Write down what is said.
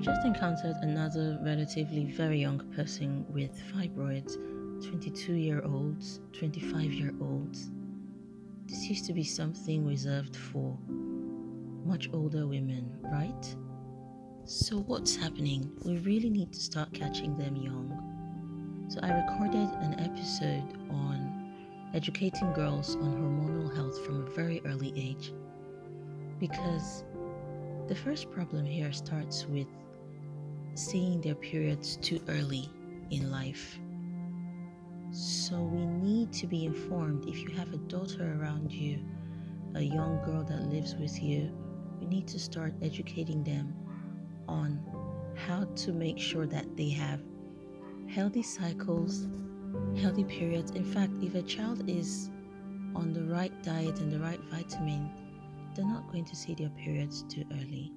I've just encountered another relatively very young person with fibroids 22 year olds, 25 year olds. This used to be something reserved for much older women, right? So, what's happening? We really need to start catching them young. So, I recorded an episode on educating girls on hormonal health from a very early age because the first problem here starts with seeing their periods too early in life. So we need to be informed. If you have a daughter around you, a young girl that lives with you, we need to start educating them on how to make sure that they have healthy cycles, healthy periods. In fact, if a child is on the right diet and the right vitamin, they're not going to see their periods too early.